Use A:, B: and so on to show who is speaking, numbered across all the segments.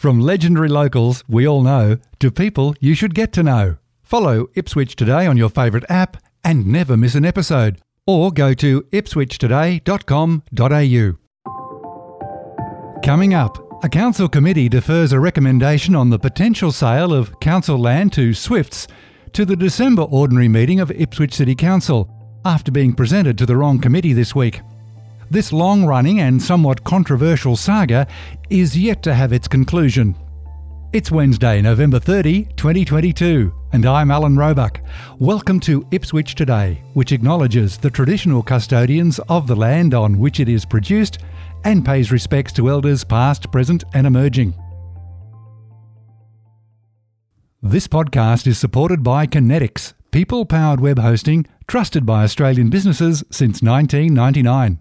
A: From legendary locals we all know to people you should get to know. Follow Ipswich Today on your favourite app and never miss an episode. Or go to ipswichtoday.com.au. Coming up, a council committee defers a recommendation on the potential sale of council land to Swifts to the December ordinary meeting of Ipswich City Council after being presented to the wrong committee this week. This long running and somewhat controversial saga is yet to have its conclusion. It's Wednesday, November 30, 2022, and I'm Alan Roebuck. Welcome to Ipswich Today, which acknowledges the traditional custodians of the land on which it is produced and pays respects to elders past, present, and emerging. This podcast is supported by Kinetics, people powered web hosting trusted by Australian businesses since 1999.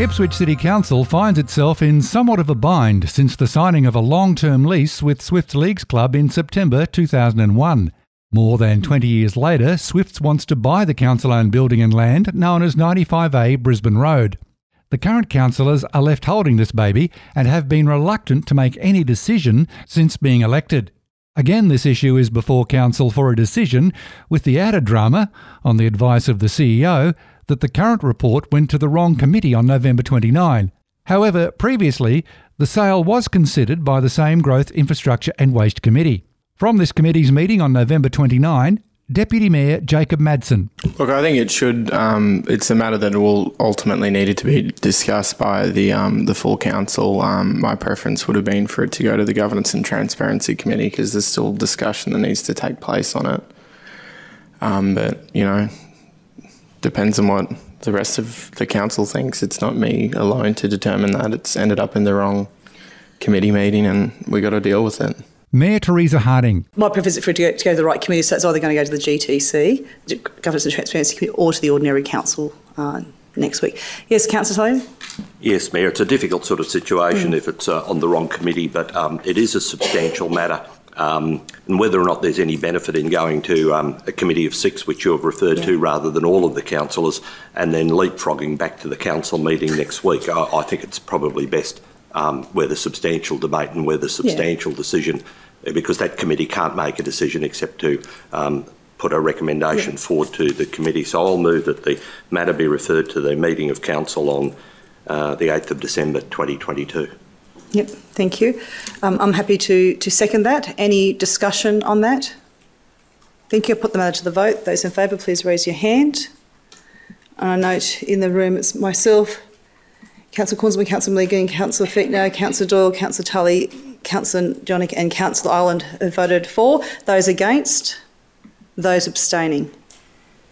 A: Ipswich City Council finds itself in somewhat of a bind since the signing of a long term lease with Swifts Leagues Club in September 2001. More than 20 years later, Swifts wants to buy the council owned building and land known as 95A Brisbane Road. The current councillors are left holding this baby and have been reluctant to make any decision since being elected. Again, this issue is before Council for a decision, with the added drama, on the advice of the CEO, that the current report went to the wrong committee on November 29. However, previously, the sale was considered by the same Growth, Infrastructure and Waste Committee. From this committee's meeting on November 29, Deputy Mayor Jacob Madsen.
B: Look, I think it should. Um, it's a matter that will ultimately needed to be discussed by the um, the full council. Um, my preference would have been for it to go to the Governance and Transparency Committee because there's still discussion that needs to take place on it. Um, but you know, depends on what the rest of the council thinks. It's not me alone to determine that. It's ended up in the wrong committee meeting, and we got to deal with it.
A: Mayor Teresa Harding.
C: My preference is for it to go, to go to the right committee, so it's either going to go to the GTC, the Governance and Transparency Committee, or to the Ordinary Council uh, next week. Yes, Councillor Tully?
D: Yes, Mayor, it's a difficult sort of situation mm. if it's uh, on the wrong committee, but um, it is a substantial matter. Um, and whether or not there's any benefit in going to um, a committee of six, which you have referred yeah. to, rather than all of the councillors, and then leapfrogging back to the council meeting next week, I, I think it's probably best um, where the substantial debate and where the substantial yeah. decision, because that committee can't make a decision except to um, put a recommendation yeah. forward to the committee. So I'll move that the matter be referred to the meeting of council on uh, the 8th of December 2022.
C: Yep, thank you. Um, I'm happy to, to second that. Any discussion on that? Thank you. I'll put the matter to the vote. Those in favour, please raise your hand. And I note in the room it's myself, Councillor Cornsby, Councillor Milligan, Councillor Fechner, Councillor Doyle, Councillor Tully, Councillor Jonic and Councillor Ireland have voted for. Those against? Those abstaining?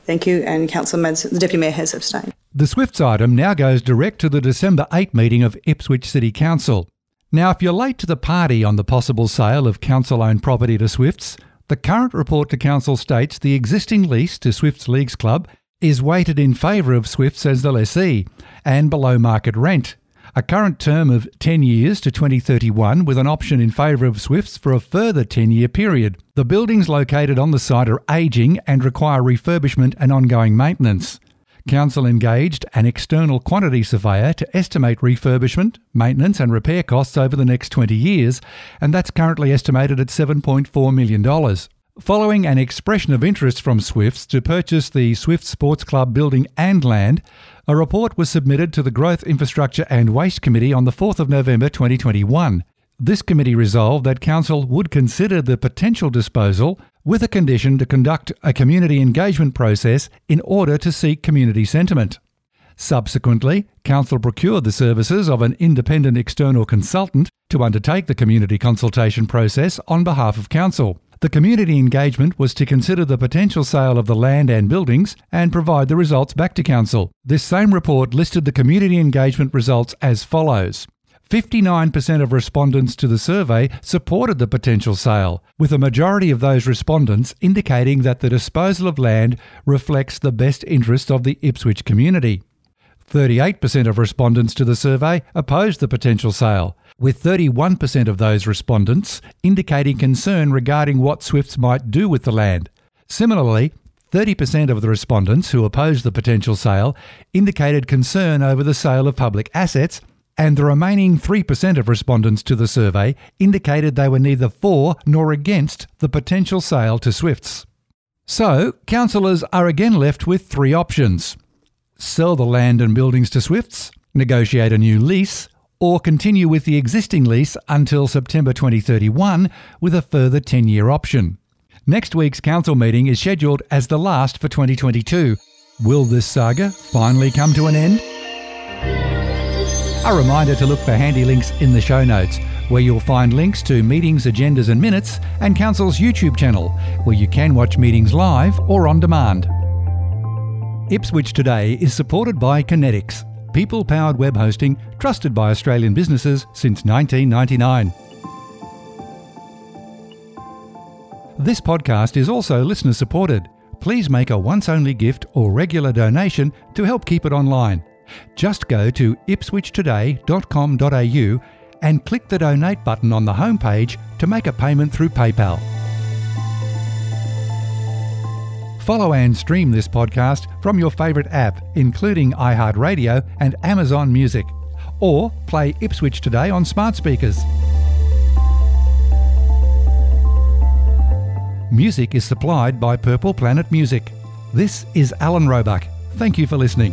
C: Thank you. And Councillor the Deputy Mayor has abstained.
A: The Swifts item now goes direct to the December 8 meeting of Ipswich City Council. Now, if you're late to the party on the possible sale of council owned property to Swifts, the current report to Council states the existing lease to Swifts Leagues Club is weighted in favour of Swifts as the lessee and below market rent. A current term of 10 years to 2031 with an option in favour of Swifts for a further 10 year period. The buildings located on the site are ageing and require refurbishment and ongoing maintenance. Council engaged an external quantity surveyor to estimate refurbishment, maintenance, and repair costs over the next 20 years, and that's currently estimated at $7.4 million. Following an expression of interest from Swifts to purchase the Swift Sports Club building and land, a report was submitted to the Growth, Infrastructure and Waste Committee on the 4th of November 2021. This committee resolved that Council would consider the potential disposal with a condition to conduct a community engagement process in order to seek community sentiment. Subsequently, Council procured the services of an independent external consultant to undertake the community consultation process on behalf of Council. The community engagement was to consider the potential sale of the land and buildings and provide the results back to Council. This same report listed the community engagement results as follows 59% of respondents to the survey supported the potential sale, with a majority of those respondents indicating that the disposal of land reflects the best interest of the Ipswich community. 38% of respondents to the survey opposed the potential sale, with 31% of those respondents indicating concern regarding what Swifts might do with the land. Similarly, 30% of the respondents who opposed the potential sale indicated concern over the sale of public assets, and the remaining 3% of respondents to the survey indicated they were neither for nor against the potential sale to Swifts. So, councillors are again left with three options sell the land and buildings to Swifts, negotiate a new lease, or continue with the existing lease until September 2031 with a further 10 year option. Next week's council meeting is scheduled as the last for 2022. Will this saga finally come to an end? A reminder to look for handy links in the show notes, where you'll find links to meetings, agendas, and minutes, and Council's YouTube channel, where you can watch meetings live or on demand. Ipswich Today is supported by Kinetics, people powered web hosting trusted by Australian businesses since 1999. This podcast is also listener supported. Please make a once only gift or regular donation to help keep it online. Just go to ipswichtoday.com.au and click the donate button on the homepage to make a payment through PayPal. Follow and stream this podcast from your favourite app, including iHeartRadio and Amazon Music, or play Ipswich Today on smart speakers. Music is supplied by Purple Planet Music. This is Alan Roebuck. Thank you for listening.